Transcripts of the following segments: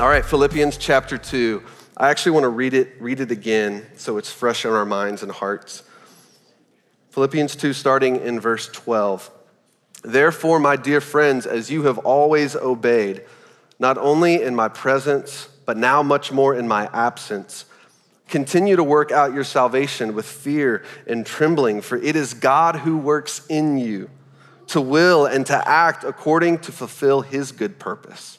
All right, Philippians chapter 2. I actually want to read it, read it again so it's fresh on our minds and hearts. Philippians 2, starting in verse 12. Therefore, my dear friends, as you have always obeyed, not only in my presence, but now much more in my absence, continue to work out your salvation with fear and trembling, for it is God who works in you to will and to act according to fulfill his good purpose.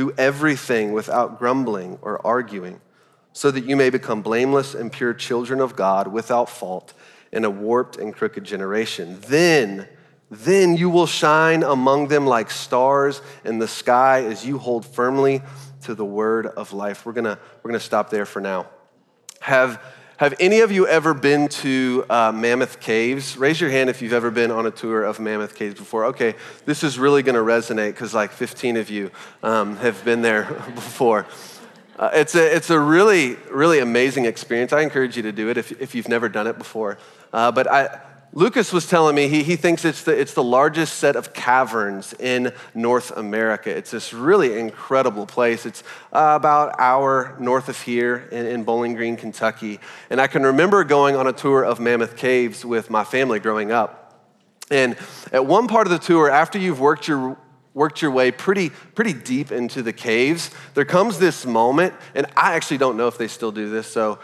Do everything without grumbling or arguing, so that you may become blameless and pure children of God without fault in a warped and crooked generation. Then, then you will shine among them like stars in the sky as you hold firmly to the word of life. We're gonna, we're gonna stop there for now. Have, have any of you ever been to uh, Mammoth Caves? Raise your hand if you've ever been on a tour of Mammoth Caves before. Okay, this is really gonna resonate because like 15 of you um, have been there before. Uh, it's, a, it's a really, really amazing experience. I encourage you to do it if, if you've never done it before. Uh, but I, Lucas was telling me he, he thinks it's the, it's the largest set of caverns in North America. It's this really incredible place. It's uh, about hour north of here in, in Bowling Green, Kentucky. And I can remember going on a tour of Mammoth Caves with my family growing up. And at one part of the tour, after you've worked your worked your way pretty, pretty deep into the caves, there comes this moment, and I actually don't know if they still do this, so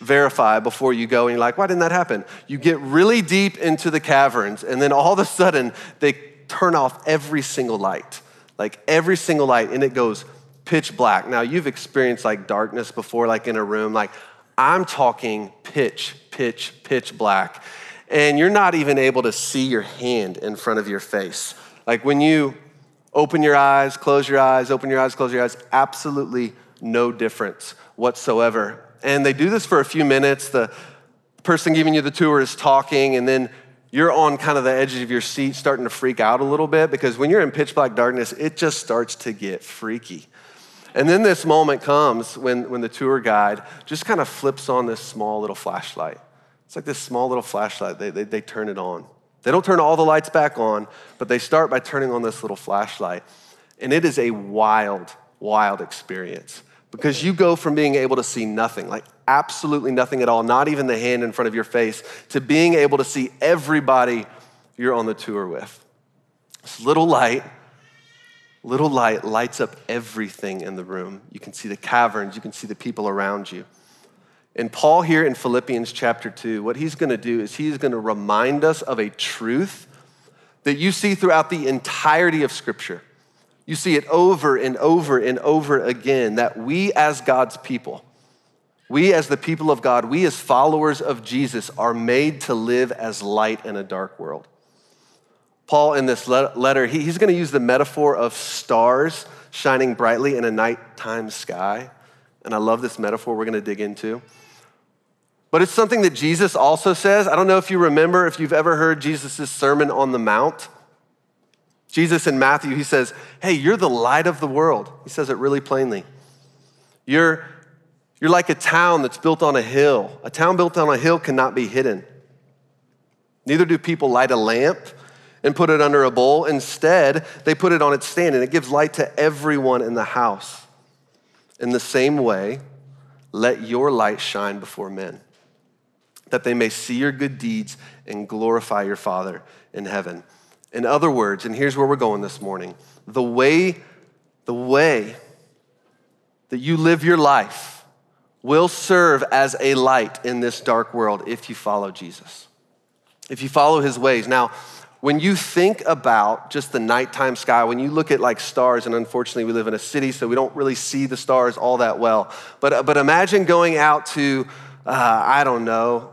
verify before you go and you're like, why didn't that happen? You get really deep into the caverns, and then all of a sudden they turn off every single light, like every single light, and it goes pitch black. Now, you've experienced like darkness before, like in a room, like I'm talking pitch, pitch, pitch black. And you're not even able to see your hand in front of your face. Like when you open your eyes, close your eyes, open your eyes, close your eyes, absolutely no difference whatsoever and they do this for a few minutes. The person giving you the tour is talking, and then you're on kind of the edge of your seat starting to freak out a little bit because when you're in pitch black darkness, it just starts to get freaky. And then this moment comes when, when the tour guide just kind of flips on this small little flashlight. It's like this small little flashlight, they, they, they turn it on. They don't turn all the lights back on, but they start by turning on this little flashlight. And it is a wild, wild experience because you go from being able to see nothing, like absolutely nothing at all, not even the hand in front of your face, to being able to see everybody you're on the tour with. This little light, little light lights up everything in the room. You can see the caverns, you can see the people around you. And Paul, here in Philippians chapter 2, what he's to do is he's to remind us of a truth that you see throughout the entirety of Scripture. You see it over and over and over again that we, as God's people, we, as the people of God, we, as followers of Jesus, are made to live as light in a dark world. Paul, in this letter, he's going to use the metaphor of stars shining brightly in a nighttime sky. And I love this metaphor we're going to dig into. But it's something that Jesus also says. I don't know if you remember, if you've ever heard Jesus' Sermon on the Mount. Jesus in Matthew, he says, Hey, you're the light of the world. He says it really plainly. You're, you're like a town that's built on a hill. A town built on a hill cannot be hidden. Neither do people light a lamp and put it under a bowl. Instead, they put it on its stand and it gives light to everyone in the house. In the same way, let your light shine before men, that they may see your good deeds and glorify your Father in heaven. In other words, and here's where we're going this morning the way, the way that you live your life will serve as a light in this dark world if you follow Jesus, if you follow his ways. Now, when you think about just the nighttime sky, when you look at like stars, and unfortunately we live in a city, so we don't really see the stars all that well. But, but imagine going out to, uh, I don't know,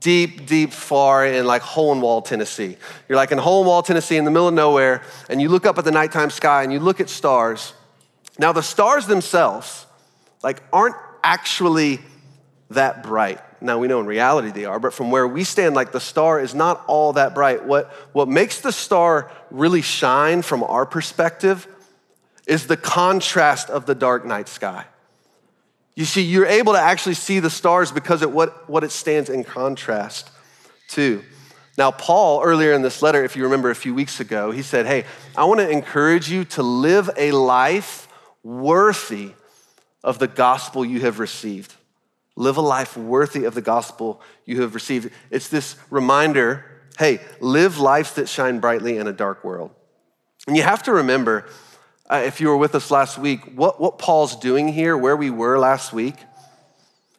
deep, deep far in like Wall, Tennessee. You're like in Wall, Tennessee, in the middle of nowhere, and you look up at the nighttime sky and you look at stars. Now, the stars themselves, like, aren't actually that bright. Now, we know in reality they are, but from where we stand, like, the star is not all that bright. What, what makes the star really shine from our perspective is the contrast of the dark night sky. You see, you're able to actually see the stars because of what, what it stands in contrast to. Now, Paul, earlier in this letter, if you remember a few weeks ago, he said, Hey, I want to encourage you to live a life worthy of the gospel you have received. Live a life worthy of the gospel you have received. It's this reminder hey, live lives that shine brightly in a dark world. And you have to remember, uh, if you were with us last week, what, what Paul's doing here, where we were last week.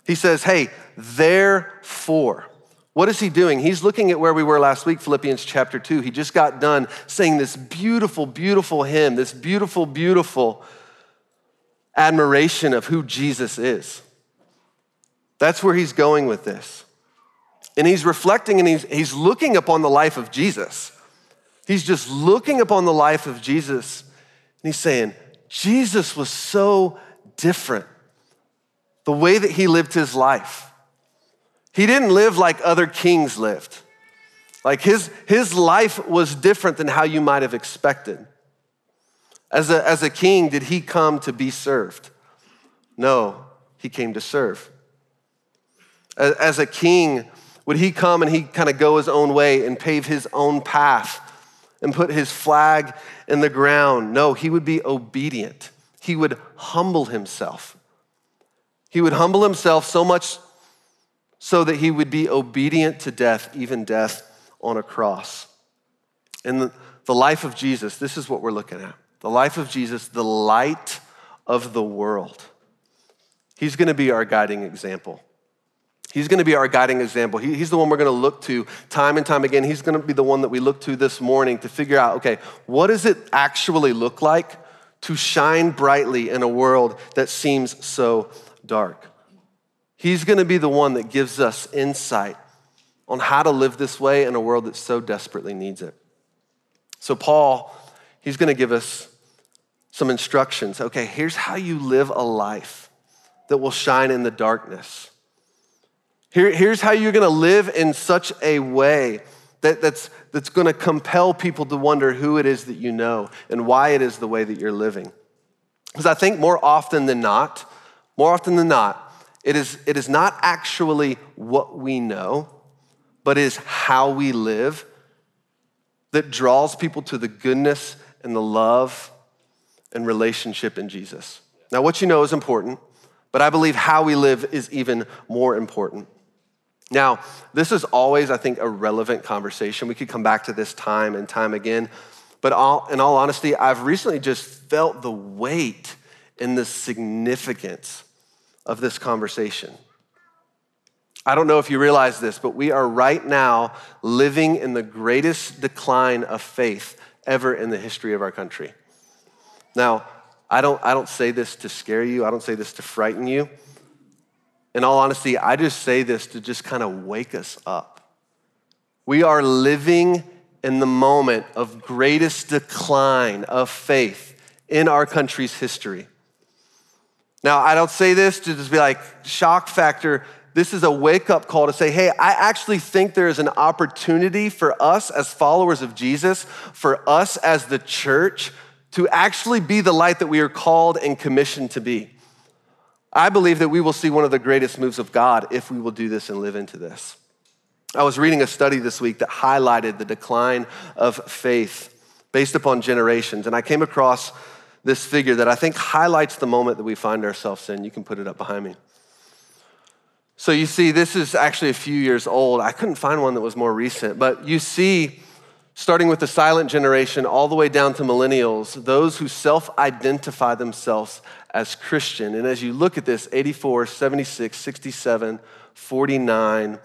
He says, hey, therefore. What is he doing? He's looking at where we were last week, Philippians chapter 2. He just got done saying this beautiful, beautiful hymn, this beautiful, beautiful admiration of who Jesus is. That's where he's going with this. And he's reflecting and he's, he's looking upon the life of Jesus. He's just looking upon the life of Jesus he's saying, Jesus was so different. The way that he lived his life. He didn't live like other kings lived. Like his, his life was different than how you might have expected. As a, as a king, did he come to be served? No, he came to serve. As, as a king, would he come and he kind of go his own way and pave his own path and put his flag in the ground? No, he would be obedient. He would humble himself. He would humble himself so much so that he would be obedient to death, even death on a cross. In the, life of Jesus, this is what we're looking at the life of Jesus, the light of the world. He's gonna be our guiding example. He's gonna be our guiding example. He, he's the one we're gonna look to time and time again. He's gonna be the one that we look to this morning to figure out okay, what does it actually look like to shine brightly in a world that seems so dark? He's gonna be the one that gives us insight on how to live this way in a world that so desperately needs it. So, Paul, he's gonna give us some instructions. Okay, here's how you live a life that will shine in the darkness. Here, here's how you're gonna live in such a way that, that's, that's gonna compel people to wonder who it is that you know and why it is the way that you're living. Because I think more often than not, more often than not, it is, it is not actually what we know, but is how we live that draws people to the goodness and the love and relationship in Jesus. Now, what you know is important, but I believe how we live is even more important. Now, this is always, I think, a relevant conversation. We could come back to this time and time again, but all, in all honesty, I've recently just felt the weight and the significance of this conversation. I don't know if you realize this, but we are right now living in the greatest decline of faith ever in the history of our country. Now, I don't, I don't say this to scare you, I don't say this to frighten you. In all honesty, I just say this to just kind of wake us up. We are living in the moment of greatest decline of faith in our country's history. Now, I don't say this to just be like shock factor. This is a wake up call to say, hey, I actually think there is an opportunity for us as followers of Jesus, for us as the church, to actually be the light that we are called and commissioned to be. I believe that we will see one of the greatest moves of God if we will do this and live into this. I was reading a study this week that highlighted the decline of faith based upon generations, and I came across this figure that I think highlights the moment that we find ourselves in. You can put it up behind me. So you see, this is actually a few years old. I couldn't find one that was more recent, but you see starting with the silent generation all the way down to millennials, those who self identify themselves as Christian. And as you look at this 84, 76, 67, 49,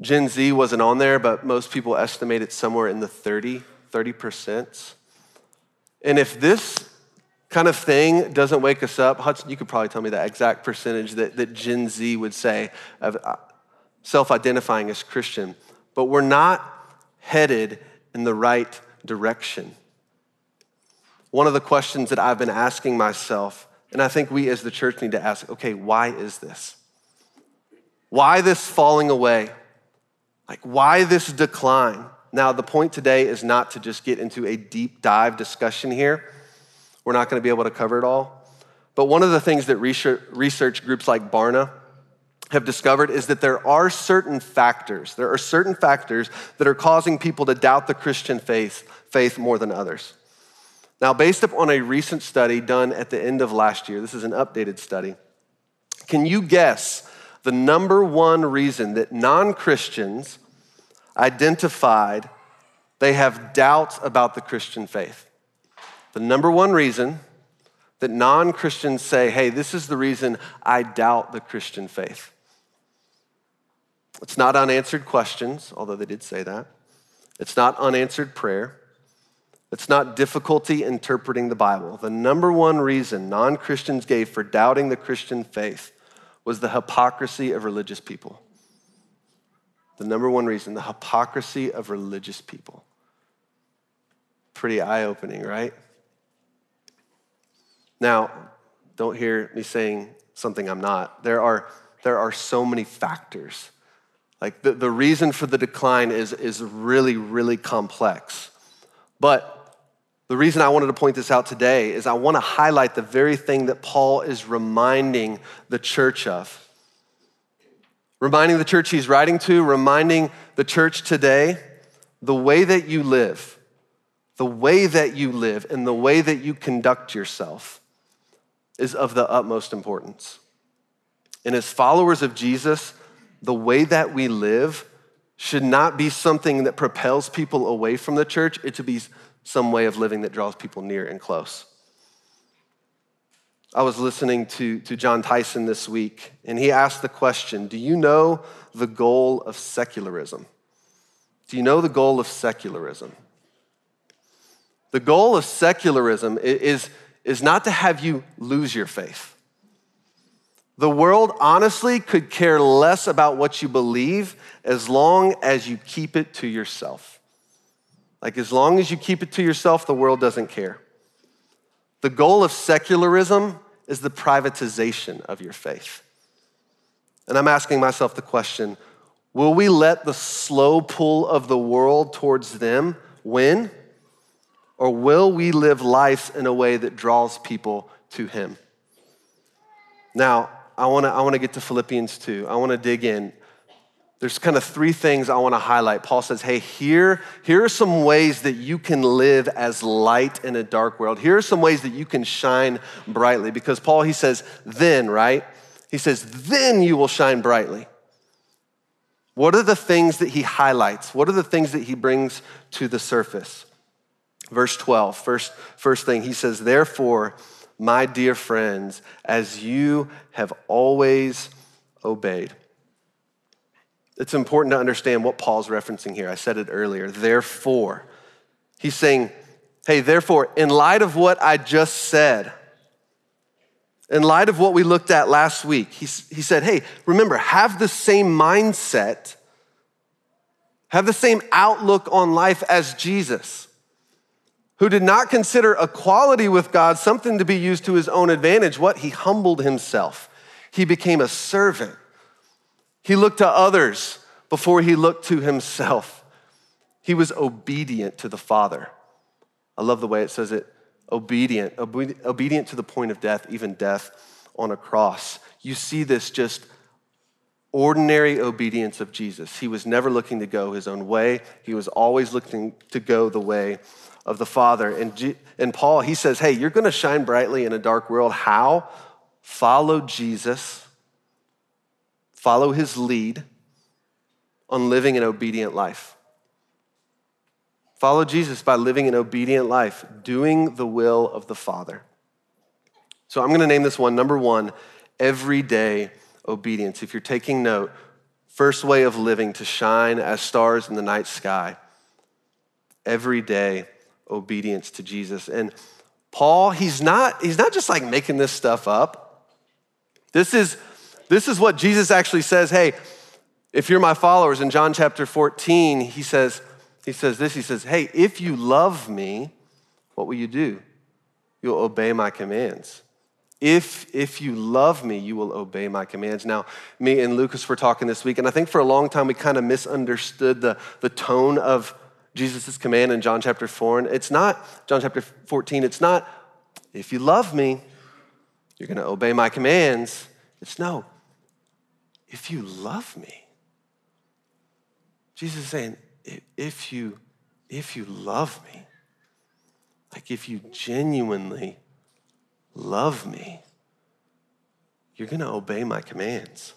Gen Z wasn't on there, but most people estimate it somewhere in the 30, 30%. And if this kind of thing doesn't wake us up, Hudson, you could probably tell me the exact percentage that, that Gen Z would say of uh, self identifying as Christian, but we're not headed in the right direction. One of the questions that I've been asking myself, and I think we as the church need to ask okay, why is this? Why this falling away? Like, why this decline? Now, the point today is not to just get into a deep dive discussion here. We're not going to be able to cover it all. But one of the things that research, groups like Barna have discovered is that there are certain factors, there are certain factors that are causing people to doubt the Christian faith, faith more than others. Now, based upon a recent study done at the end of last year, this is an updated study. Can you guess the number one reason that non Christians identified they have doubts about the Christian faith? The number one reason that non Christians say, hey, this is the reason I doubt the Christian faith. It's not unanswered questions, although they did say that. It's not unanswered prayer. It's not difficulty interpreting the Bible. The number one reason non Christians gave for doubting the Christian faith was the hypocrisy of religious people. The number one reason, the hypocrisy of religious people. Pretty eye opening, right? Now, don't hear me saying something I'm not. There are, there are so many factors. Like the, the reason for the decline is, is really, really complex. But the reason I wanted to point this out today is I want to highlight the very thing that Paul is reminding the church of. Reminding the church he's writing to, reminding the church today the way that you live, the way that you live, and the way that you conduct yourself is of the utmost importance. And as followers of Jesus, the way that we live should not be something that propels people away from the church. It should be some way of living that draws people near and close. I was listening to, to Jon Tyson this week, and he asked the question Do you know the goal of secularism? Do you know the goal of secularism? The goal of secularism is, is not to have you lose your faith. The world honestly could care less about what you believe as long as you keep it to yourself. Like, as long as you keep it to yourself, the world doesn't care. The goal of secularism is the privatization of your faith. And I'm asking myself the question will we let the slow pull of the world towards them win? Or will we live life in a way that draws people to Him? Now, I wanna, I wanna get to Philippians 2. I wanna dig in. There's kind of three things I wanna highlight. Paul says, hey, here, here are some ways that you can live as light in a dark world. Here are some ways that you can shine brightly. Because Paul, he says, then, right? He says, then you will shine brightly. What are the things that he highlights? What are the things that he brings to the surface? Verse 12, first, first thing, he says, Therefore, my dear friends, as you have always obeyed. It's important to understand what Paul's referencing here. I said it earlier. Therefore, he's saying, hey, therefore, in light of what I just said, in light of what we looked at last week, he, he said, hey, remember, have the same mindset, have the same outlook on life as Jesus who did not consider equality with God something to be used to his own advantage. What? He humbled himself. He became a servant. He looked to others before he looked to himself. He was obedient to the Father. I love the way it says it obedient, obedient to the point of death, even death on a cross. You see this just ordinary obedience of Jesus. He was never looking to go his own way, he was always looking to go the way of the Father. And, G- and Paul, he says, hey, you're going to shine brightly in a dark world. How? Follow Jesus, follow his lead on living an obedient life. Follow Jesus by living an obedient life, doing the will of the Father. So I'm going to name this one number one everyday obedience. If you're taking note, first way of living to shine as stars in the night sky. Every day obedience to Jesus. And Paul, he's not, he's not just like making this stuff up. This is, this is what Jesus actually says, hey, if you're my followers in John chapter 14, he says, he says this, he says, hey, if you love me, what will you do? You'll obey my commands. If, if you love me, you will obey my commands. Now, me and Lucas were talking this week, and I think for a long time we kind of misunderstood the, the tone of Jesus' command in John chapter 4. And it's not, John chapter 14, it's not, if you love me, you're going to obey my commands. It's no, if you love me. Jesus is saying, if you, if you love me, like if you genuinely love me, you're going to obey my commands.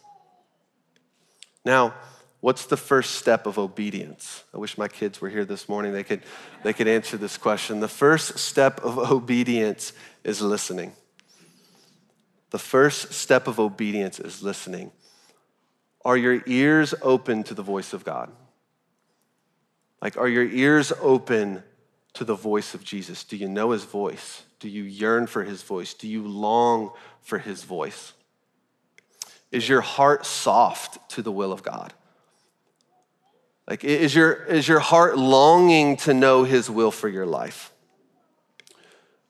Now, what's the first step of obedience? I wish my kids were here this morning. They could, they could answer this question. The first step of obedience is listening. The first step of obedience is listening. Are your ears open to the voice of God? Like, are your ears open to the voice of Jesus? Do you know his voice? Do you yearn for his voice? Do you long for his voice? Is your heart soft to the will of God? Like, is your, is your heart longing to know his will for your life?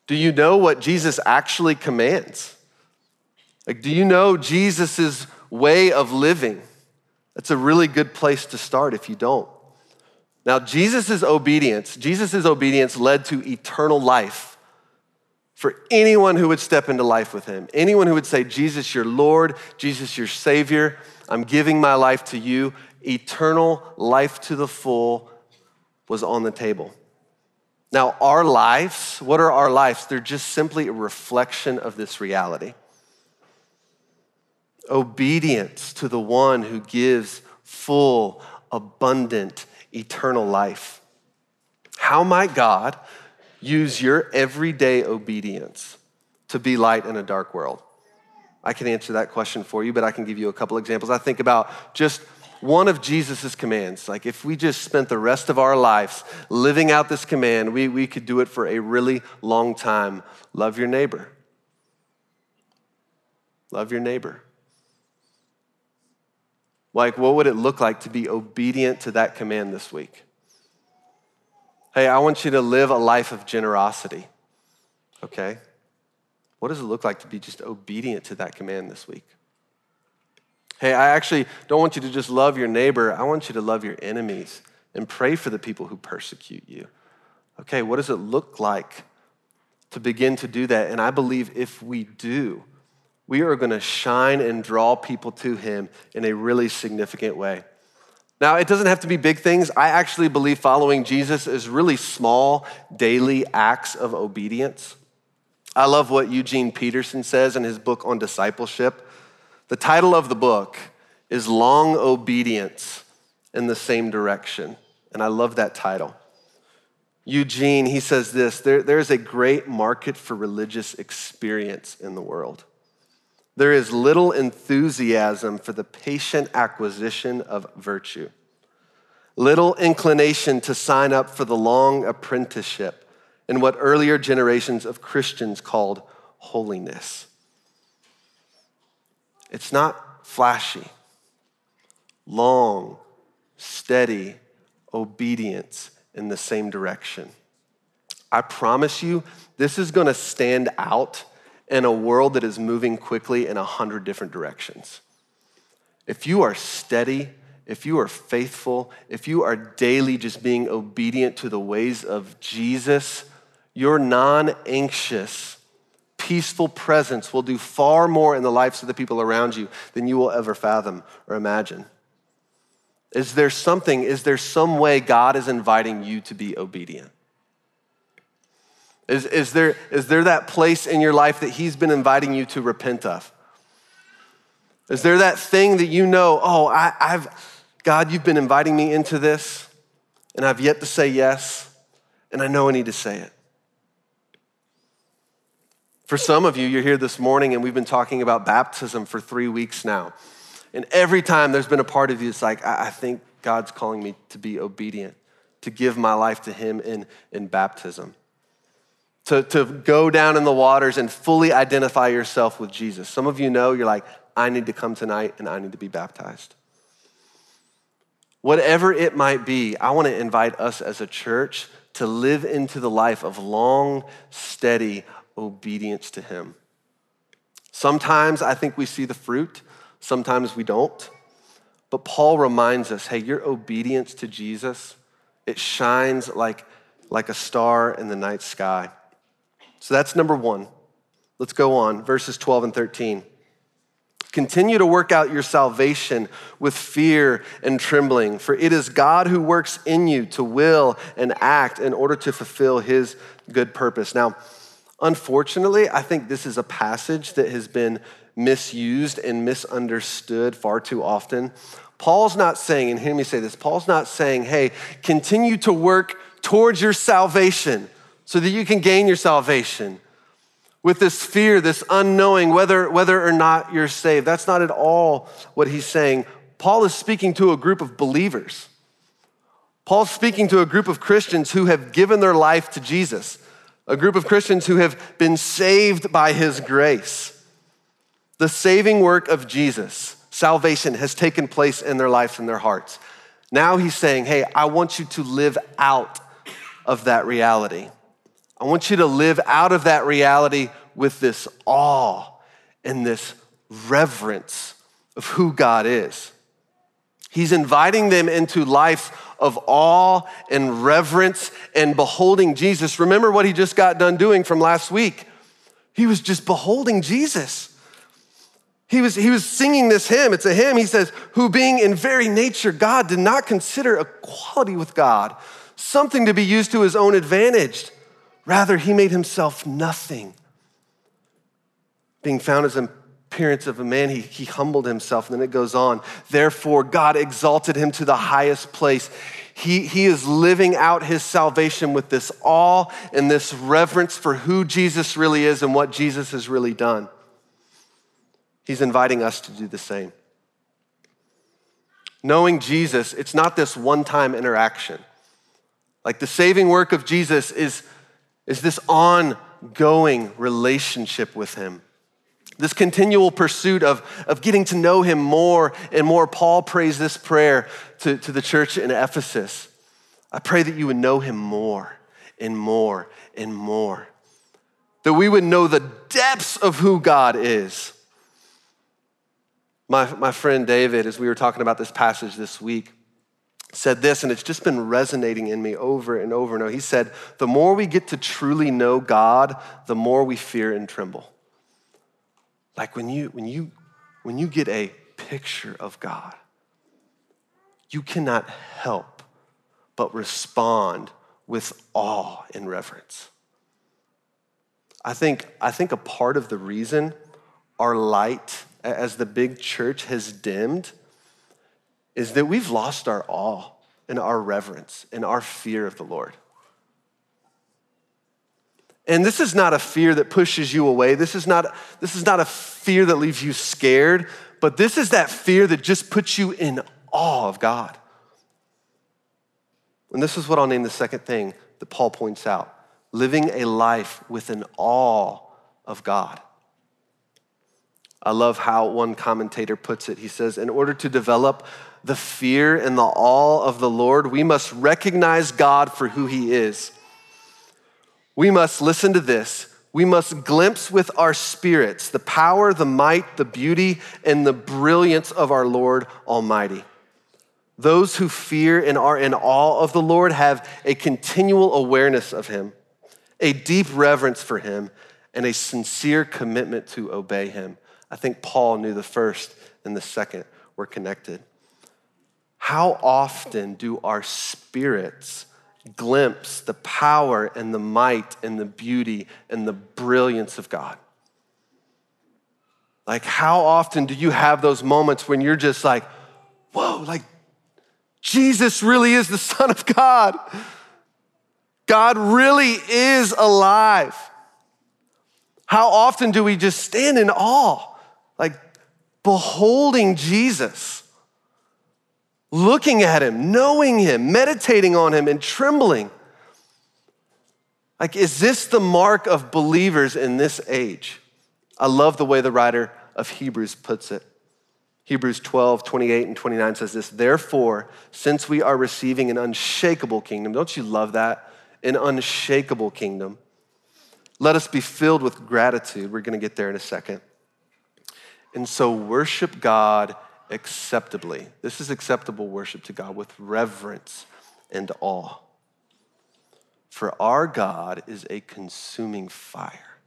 Do you know what Jesus actually commands? Like, do you know Jesus' way of living? That's a really good place to start if you don't. Now, Jesus' obedience, Jesus' obedience led to eternal life for anyone who would step into life with him. Anyone who would say, Jesus, your Lord, Jesus, your Savior, I'm giving my life to you. Eternal life to the full was on the table. Now, our lives, what are our lives? They're just simply a reflection of this reality. Obedience to the one who gives full, abundant, eternal life. How might God use your everyday obedience to be light in a dark world? I can answer that question for you, but I can give you a couple examples. I think about just one of Jesus' commands. Like if we just spent the rest of our lives living out this command, we, we could do it for a really long time. Love your neighbor. Love your neighbor. Like, what would it look like to be obedient to that command this week? Hey, I want you to live a life of generosity. Okay? What does it look like to be just obedient to that command this week? Hey, I actually don't want you to just love your neighbor, I want you to love your enemies and pray for the people who persecute you. Okay, what does it look like to begin to do that? And I believe if we do, we are going to shine and draw people to him in a really significant way. Now, it doesn't have to be big things. I actually believe following Jesus is really small daily acts of obedience. I love what Eugene Peterson says in his book on discipleship. The title of the book is Long Obedience in the Same Direction. And I love that title. Eugene, he says this there, there's a great market for religious experience in the world. There is little enthusiasm for the patient acquisition of virtue, little inclination to sign up for the long apprenticeship in what earlier generations of Christians called holiness. It's not flashy, long, steady obedience in the same direction. I promise you, this is gonna stand out in a world that is moving quickly in a hundred different directions. If you are steady, if you are faithful, if you are daily just being obedient to the ways of Jesus, your non anxious, peaceful presence will do far more in the lives of the people around you than you will ever fathom or imagine. Is there something, is there some way God is inviting you to be obedient? Is, is, there, is there that place in your life that He's been inviting you to repent of? Is there that thing that you know, oh, I, I've, God, you've been inviting me into this, and I've yet to say yes, and I know I need to say it? For some of you, you're here this morning, and we've been talking about baptism for three weeks now. And every time there's been a part of you that's like, I, I think God's calling me to be obedient, to give my life to Him in, in baptism to, to go down in the waters and fully identify yourself with Jesus. Some of you know you're like, I need to come tonight and I need to be baptized. Whatever it might be, I want to invite us as a church to live into the life of long, steady obedience to Him. Sometimes I think we see the fruit, sometimes we don't. But Paul reminds us hey, your obedience to Jesus, it shines like, like a star in the night sky. So that's number one. Let's go on, verses 12 and 13. Continue to work out your salvation with fear and trembling, for it is God who works in you to will and act in order to fulfill his good purpose. Now, unfortunately, I think this is a passage that has been misused and misunderstood far too often. Paul's not saying, and hear me say this Paul's not saying, hey, continue to work towards your salvation so that you can gain your salvation with this fear, this unknowing whether, whether or not you're saved. That's not at all what he's saying. Paul is speaking to a group of believers. Paul's speaking to a group of Christians who have given their life to Jesus, a group of Christians who have been saved by his grace. The saving work of Jesus, salvation, has taken place in their lives and their hearts. Now he's saying, Hey, I want you to live out of that reality. I want you to live out of that reality with this awe and this reverence of who God is. He's inviting them into life of awe and reverence and beholding Jesus. Remember what he just got done doing from last week? He was just beholding Jesus. He was, he was singing this hymn. It's a hymn. He says, Who being in very nature God did not consider equality with God something to be used to his own advantage. Rather, he made himself nothing. Being found as an appearance of a man, he, he humbled himself. And then it goes on. Therefore, God exalted him to the highest place. He, he is living out his salvation with this awe and this reverence for who Jesus really is and what Jesus has really done. He's inviting us to do the same. Knowing Jesus, it's not this one time interaction. Like the saving work of Jesus is is this ongoing relationship with Him. This continual pursuit of, of getting to know Him more and more. Paul prays this prayer to, to the church in Ephesus. I pray that you would know Him more and more and more. That we would know the depths of who God is. My, my friend David, as we were talking about this passage this week, said this, and it's just been resonating in me over and over and over. He said, The more we get to truly know God, the more we fear and tremble. Like when you, when you, when you get a picture of God, you cannot help but respond with awe and reverence. I think, I think a part of the reason our light as the big church has dimmed is that we've lost our awe and our reverence and our fear of the Lord. And this is not a fear that pushes you away. This is not, this is not a fear that leaves you scared, but this is that fear that just puts you in awe of God. And this is what I'll name the second thing that Paul points out living a life with an awe of God. I love how one commentator puts it. He says, In order to develop the fear and the awe of the Lord, we must recognize God for who he is. We must listen to this. We must glimpse with our spirits the power, the might, the beauty, and the brilliance of our Lord Almighty. Those who fear and are in awe of the Lord have a continual awareness of him, a deep reverence for him, and a sincere commitment to obey him. I think Paul knew the first and the second were connected. How often do our spirits glimpse the power and the might and the beauty and the brilliance of God? Like, how often do you have those moments when you're just like, whoa, like, Jesus really is the Son of God? God really is alive. How often do we just stand in awe, like beholding Jesus? Looking at him, knowing him, meditating on him, and trembling. Like, is this the mark of believers in this age? I love the way the writer of Hebrews puts it. Hebrews 12, 28 and 29 says this Therefore, since we are receiving an unshakable kingdom, don't you love that? An unshakable kingdom. Let us be filled with gratitude. We're going to get there in a second. And so worship God acceptably. This is acceptable worship to God with reverence and awe. For our God is a consuming fire.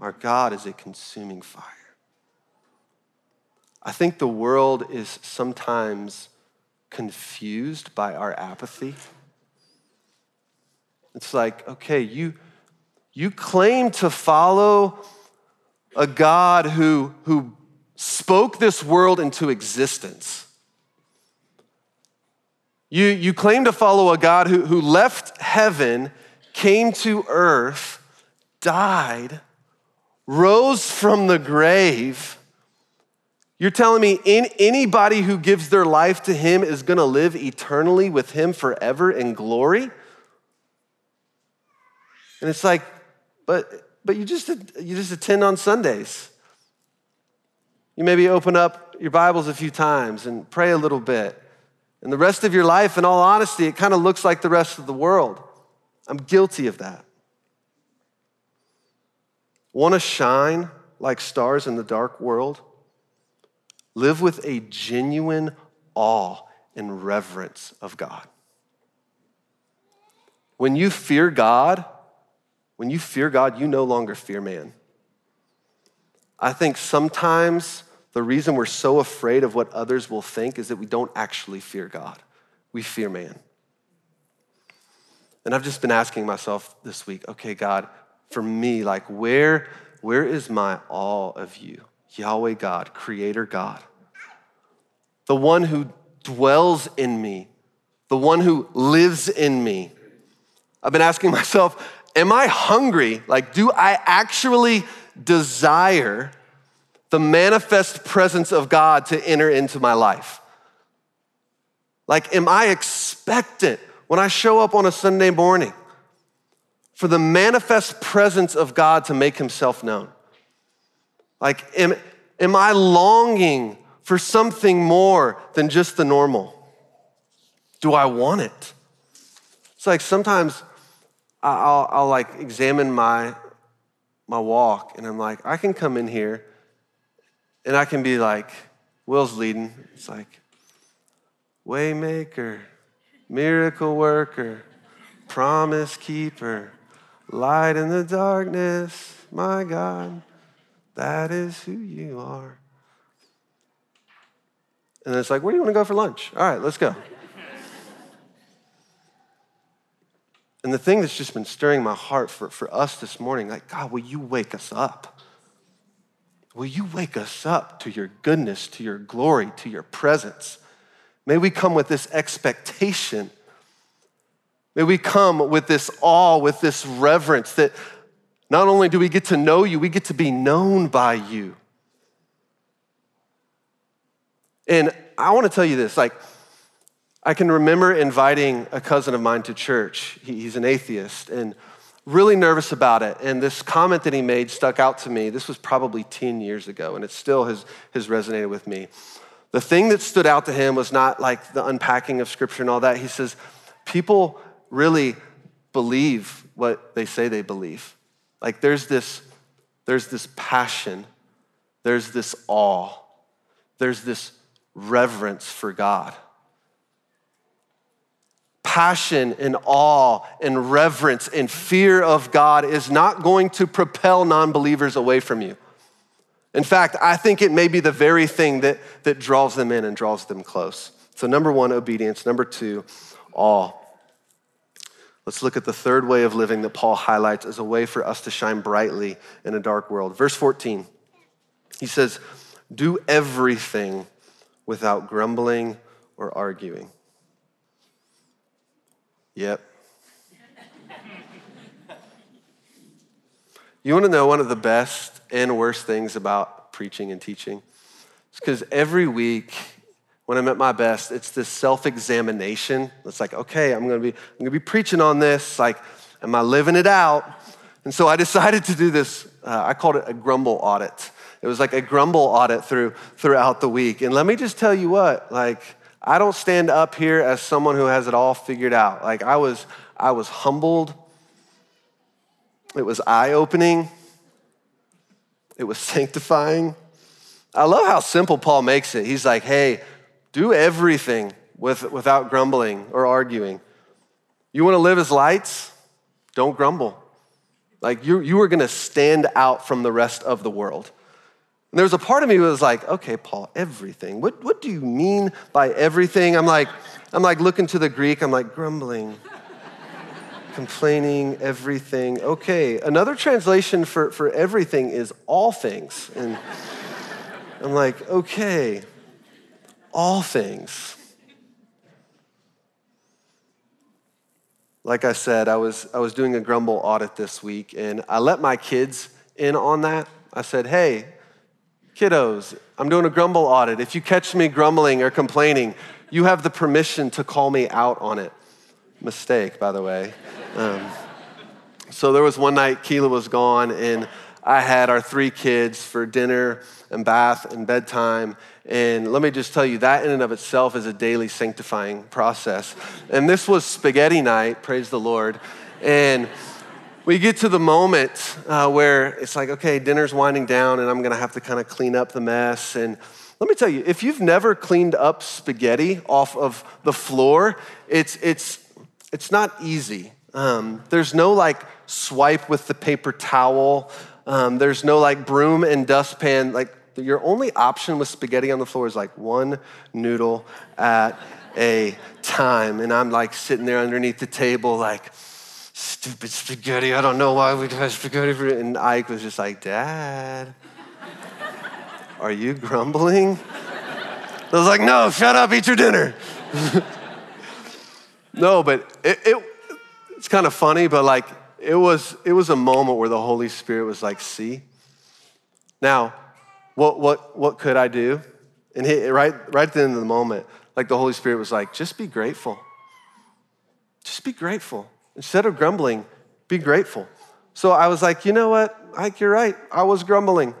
Our God is a consuming fire. I think the world is sometimes confused by our apathy. It's like, okay, you, you claim to follow a God who, who spoke this world into existence. You, you claim to follow a God who, who left heaven, came to earth, died, rose from the grave. You're telling me in, anybody who gives their life to him is going to live eternally with him forever in glory? And it's like, but, but you, just, you just attend on Sundays. You maybe open up your Bibles a few times and pray a little bit. And the rest of your life, in all honesty, it kind of looks like the rest of the world. I'm guilty of that. Want to shine like stars in the dark world? Live with a genuine awe and reverence of God. When you fear God, when you fear God, you no longer fear man. I think sometimes the reason we're so afraid of what others will think is that we don't actually fear God, we fear man. And I've just been asking myself this week, okay, God, for me, like, where, where is my awe of you? Yahweh God, Creator God, the one who dwells in me, the one who lives in me. I've been asking myself, am I hungry? Like, do I actually desire the manifest presence of God to enter into my life? Like, am I expectant when I show up on a Sunday morning for the manifest presence of God to make himself known? Like, am, am I longing for something more than just the normal? Do I want it? It's like sometimes I'll, I'll like examine my, my walk and I'm like, I can come in here and I can be like, Will's leading. It's like, waymaker, miracle worker, promise keeper, light in the darkness, my God, that is who you are. And it's like, where do you want to go for lunch? All right, let's go. And the thing that's just been stirring my heart for, for us this morning, like, God, will you wake us up? Will you wake us up to your goodness, to your glory, to your presence? May we come with this expectation. May we come with this awe, with this reverence that not only do we get to know you, we get to be known by you. And I want to tell you this like, I can remember inviting a cousin of mine to church. he's an atheist and really nervous about it. And this comment that he made stuck out to me. This was probably 10 years ago, and it still has, has resonated with me. The thing that stood out to him was not like the unpacking of scripture and all that. He says, people really believe what they say they believe. Like there's this, there's this passion, there's this awe, there's this reverence for God. Passion and awe and reverence and fear of God is not going to propel non believers away from you. In fact, I think it may be the very thing that, that draws them in and draws them close. So, number one, obedience. Number two, awe. Let's look at the third way of living that Paul highlights as a way for us to shine brightly in a dark world. Verse 14, he says, Do everything without grumbling or arguing. Yep. you want to know one of the best and worst things about preaching and teaching? It's because every week when I'm at my best, it's this self-examination. It's like, okay, I'm gonna be, I'm gonna be preaching on this. Like, am I living it out? And so I decided to do this. Uh, I called it a grumble audit. It was like a grumble audit through throughout the week. And let me just tell you what, like I don't stand up here as someone who has it all figured out. Like I was I was humbled. It was eye-opening. It was sanctifying. I love how simple Paul makes it. He's like, "Hey, do everything with, without grumbling or arguing. You want to live as lights? Don't grumble. Like you, you were gonna stand out from the rest of the world. And there was a part of me that was like, okay, Paul, everything. What, what do you mean by everything? I'm like, I'm like looking to the Greek, I'm like, grumbling, complaining, everything. Okay, another translation for, for everything is all things. And I'm like, okay, all things. Like I said, I was, I was doing a grumble audit this week, and I let my kids in on that. I said, hey, kiddos, I'm doing a grumble audit. If you catch me grumbling or complaining, you have the permission to call me out on it. Mistake, by the way. Um, so there was one night Keela was gone, and I had our three kids for dinner and bath and bedtime. And let me just tell you, that in and of itself is a daily sanctifying process. And this was spaghetti night, praise the Lord. And we get to the moment uh, where it's like, okay, dinner's winding down, and I'm gonna have to kind of clean up the mess. And let me tell you, if you've never cleaned up spaghetti off of the floor, it's, it's, it's not easy. Um, there's no like swipe with the paper towel. Um, there's no like broom and dustpan. Like your only option with spaghetti on the floor is like one noodle at a time. And I'm like sitting there underneath the table, like, stupid spaghetti. I don't know why we have spaghetti for it. And Ike was just like, Dad, are you grumbling? I was like, no, shut up, eat your dinner. no, but it, it, it's kind of funny, but like it was, it was a moment where the Holy Spirit was like, see? Now, what, what, what could I do? And he, right, right at the end of the moment, like the Holy Spirit was like, just be grateful. Just be grateful. Instead of grumbling, be grateful. So I was like, you know what, Ike, you're right. I was grumbling.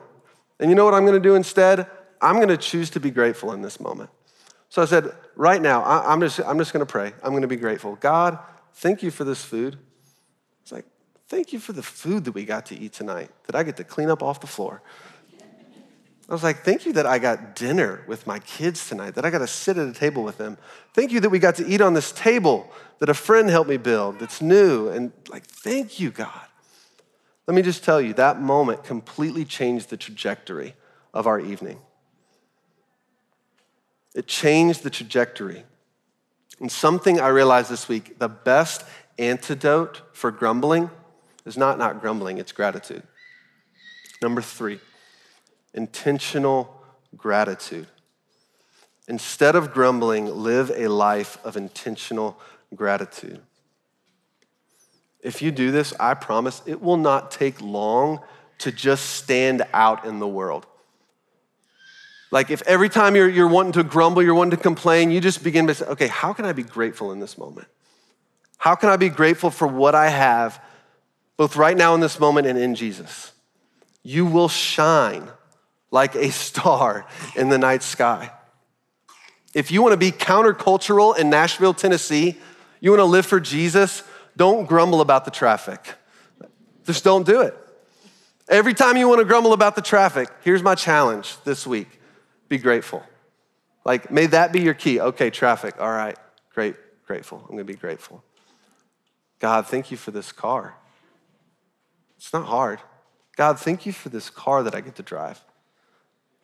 And you know what I'm gonna do instead? I'm gonna choose to be grateful in this moment. So I said, right now, I, am just, I'm just gonna pray. I'm gonna be grateful. God, thank you for this food. It's like, thank you for the food that we got to eat tonight, that I get to clean up off the floor. I was like, thank you that I got dinner with my kids tonight, that I got to sit at a table with them. Thank you that we got to eat on this table that a friend helped me build that's new. And like, thank you, God. Let me just tell you, that moment completely changed the trajectory of our evening. It changed the trajectory. And something I realized this week the best antidote for grumbling is not not grumbling, it's gratitude. Number three intentional gratitude. Instead of grumbling, live a life of intentional gratitude. If you do this, I promise it will not take long to just stand out in the world. Like if every time you're, you're wanting to grumble, you're wanting to complain, you just begin to say, okay, how can I be grateful in this moment? How can I be grateful for what I have, both right now in this moment and in Jesus? You will shine like a star in the night sky. If you want to be countercultural in Nashville, Tennessee, you want to live for Jesus, don't grumble about the traffic. Just don't do it. Every time you want to grumble about the traffic, here's my challenge this week be grateful. Like, may that be your key. Okay, traffic, all right, great, grateful. I'm gonna be grateful. God, thank you for this car. It's not hard. God, thank you for this car that I get to drive.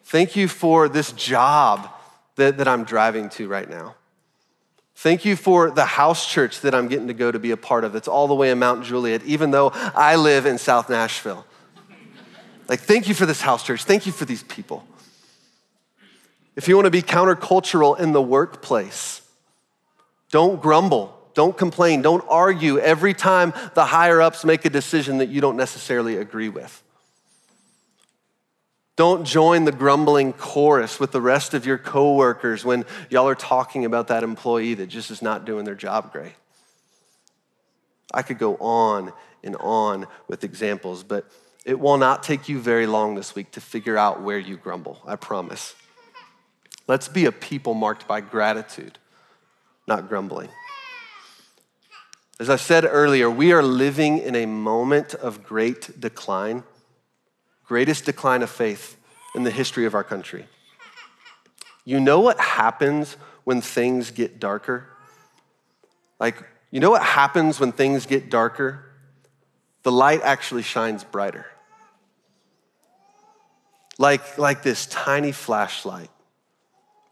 Thank you for this job that, that I'm driving to right now. Thank you for the house church that I'm getting to go to be a part of. That's all the way in Mount Juliet, even though I live in South Nashville. Like, thank you for this house church. Thank you for these people. If you want to be countercultural in the workplace, don't grumble, don't complain, don't argue every time the higher ups make a decision that you don't necessarily agree with. Don't join the grumbling chorus with the rest of your coworkers when y'all are talking about that employee that just is not doing their job great. I could go on and on with examples, but it will not take you very long this week to figure out where you grumble, I promise. Let's be a people marked by gratitude, not grumbling. As I said earlier, we are living in a moment of great decline greatest decline of faith in the history of our country. You know what happens when things get darker? Like, you know what happens when things get darker? the light actually shines brighter. Like, like this tiny flashlight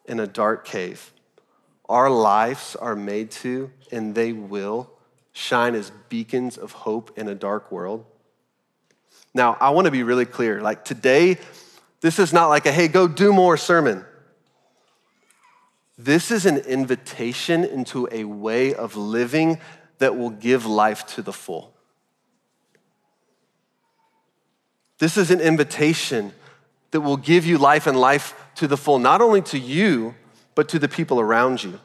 in a dark cave, our lives are made to, and they will, shine as beacons of hope in a dark world. Now, I want to be really clear. Like today, this is not like a hey, go do more sermon. This is an invitation into a way of living that will give life to the full. This is an invitation that will give you life and life to the full, not only to you, but to the people around you.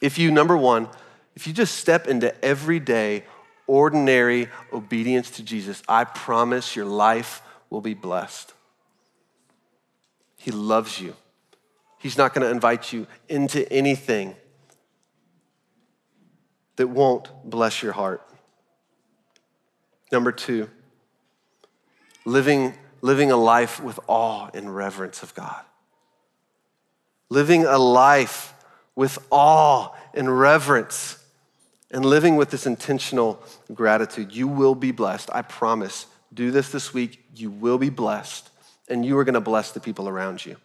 If you, number one, if you just step into everyday, ordinary obedience to Jesus, I promise your life will be blessed. He loves you. He's not going to invite you into anything that won't bless your heart. Number two, living, living a life with awe and reverence of God. Living a life with awe and reverence and living with this intentional gratitude. You will be blessed. I promise. Do this this week. You will be blessed, and you are going to bless the people around you.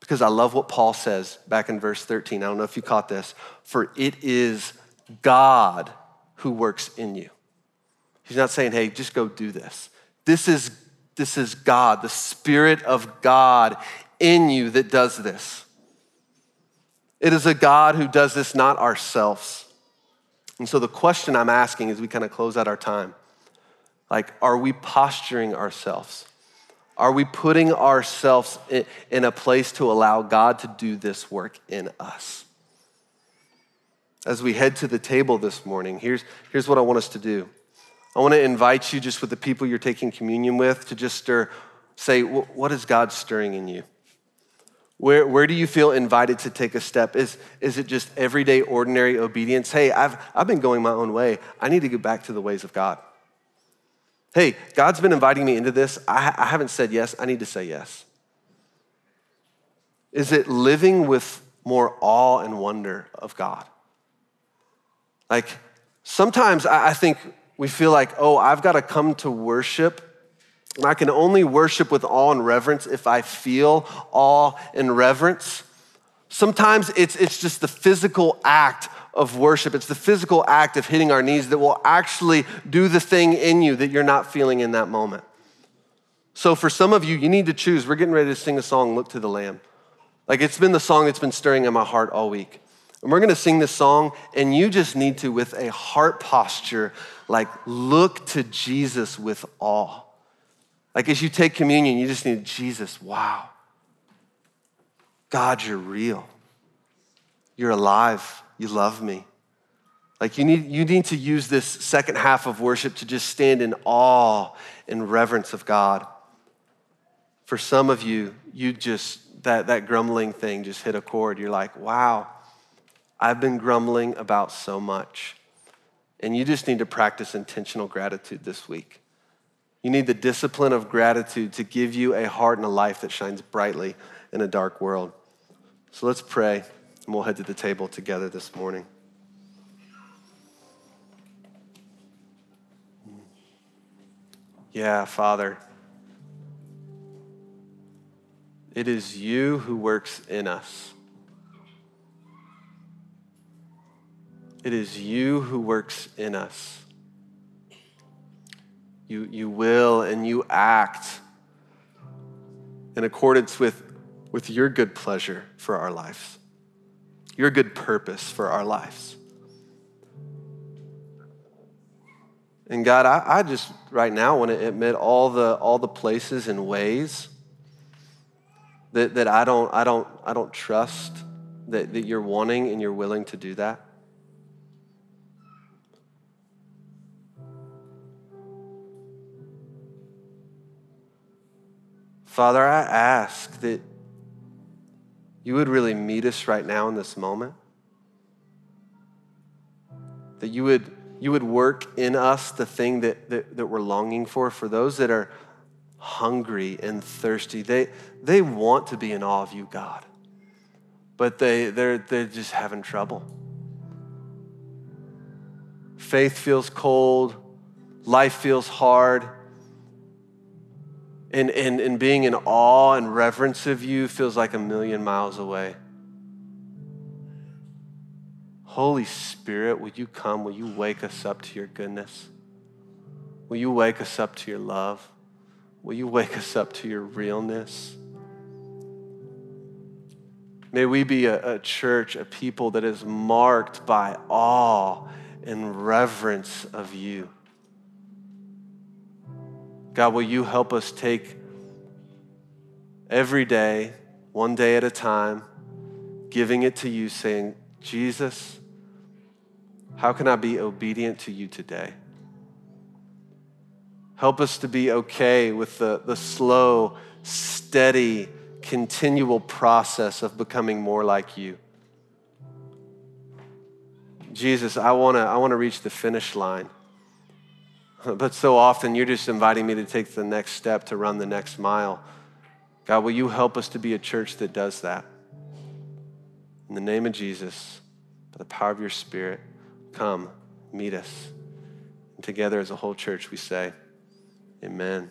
Because I love what Paul says back in verse 13. I don't know if you caught this. For it is God who works in you. He's not saying, hey, just go do this. This is, this is God, the Spirit of God in you that does this. It is a God who does this, not ourselves. And so the question I'm asking as we kind of close out our time, like, are we posturing ourselves? Are we putting ourselves in a place to allow God to do this work in us? as we head to the table this morning, here's, here's what I want us to do. I want to invite you, just with the people you're taking communion with, to just stir, say, what is God stirring in you? Where, where do you feel invited to take a step? Is, is it just everyday, ordinary obedience? Hey, I've, I've been going my own way. I need to get back to the ways of God. Hey, God's been inviting me into this. I, I haven't said yes. I need to say yes. Is it living with more awe and wonder of God? Like sometimes I I think we feel like, oh, I've got to come to worship. And I can only worship with awe and reverence if I feel awe and reverence. Sometimes it's, it's just the physical act of worship. It's the physical act of hitting our knees that will actually do the thing in you that you're not feeling in that moment. So for some of you, you need to choose. We're getting ready to sing a song, Look to the Lamb. Like it's been the song that's been stirring in my heart all week. And we're gonna sing this song, and you just need to, with a heart posture, like look to Jesus with awe. Like as you take communion, you just need Jesus, wow. God, you're real. You're alive. You love me. Like you need, you need to use this second half of worship to just stand in awe and reverence of God. For some of you, you just, that, that grumbling thing just hit a chord. You're like, wow, I've been grumbling about so much. And you just need to practice intentional gratitude this week. You need the discipline of gratitude to give you a heart and a life that shines brightly in a dark world. So let's pray, and we'll head to the table together this morning. Yeah, Father, it is you who works in us. It is you who works in us. You, you will and you act in accordance with, with your good pleasure for our lives, your good purpose for our lives. And God, I, I just right now want to admit all the, all the places and ways that, that I, don't, I, don't, I don't trust that, that you're wanting and you're willing to do that. Father, I ask that you would really meet us right now in this moment. That you would, you would work in us the thing that, that, that we're longing for. For those that are hungry and thirsty, they, they want to be in awe of you, God, but they, they're, they're just having trouble. Faith feels cold, life feels hard, and, and, and being in awe and reverence of you feels like a million miles away. Holy Spirit, will you come? Will you wake us up to your goodness? Will you wake us up to your love? Will you wake us up to your realness? May we be a, a, church, a people that is marked by awe and reverence of you. God, will you help us take every day, one day at a time, giving it to you, saying, Jesus, how can I be obedient to you today? Help us to be okay with the, the slow, steady, continual process of becoming more like you. Jesus, I want to I want to reach the finish line. But so often you're just inviting me to take the next step to run the next mile. God, will you help us to be a church that does that? In the name of Jesus, by the power of your Spirit, come, meet us. And together as a whole church, we say, Amen.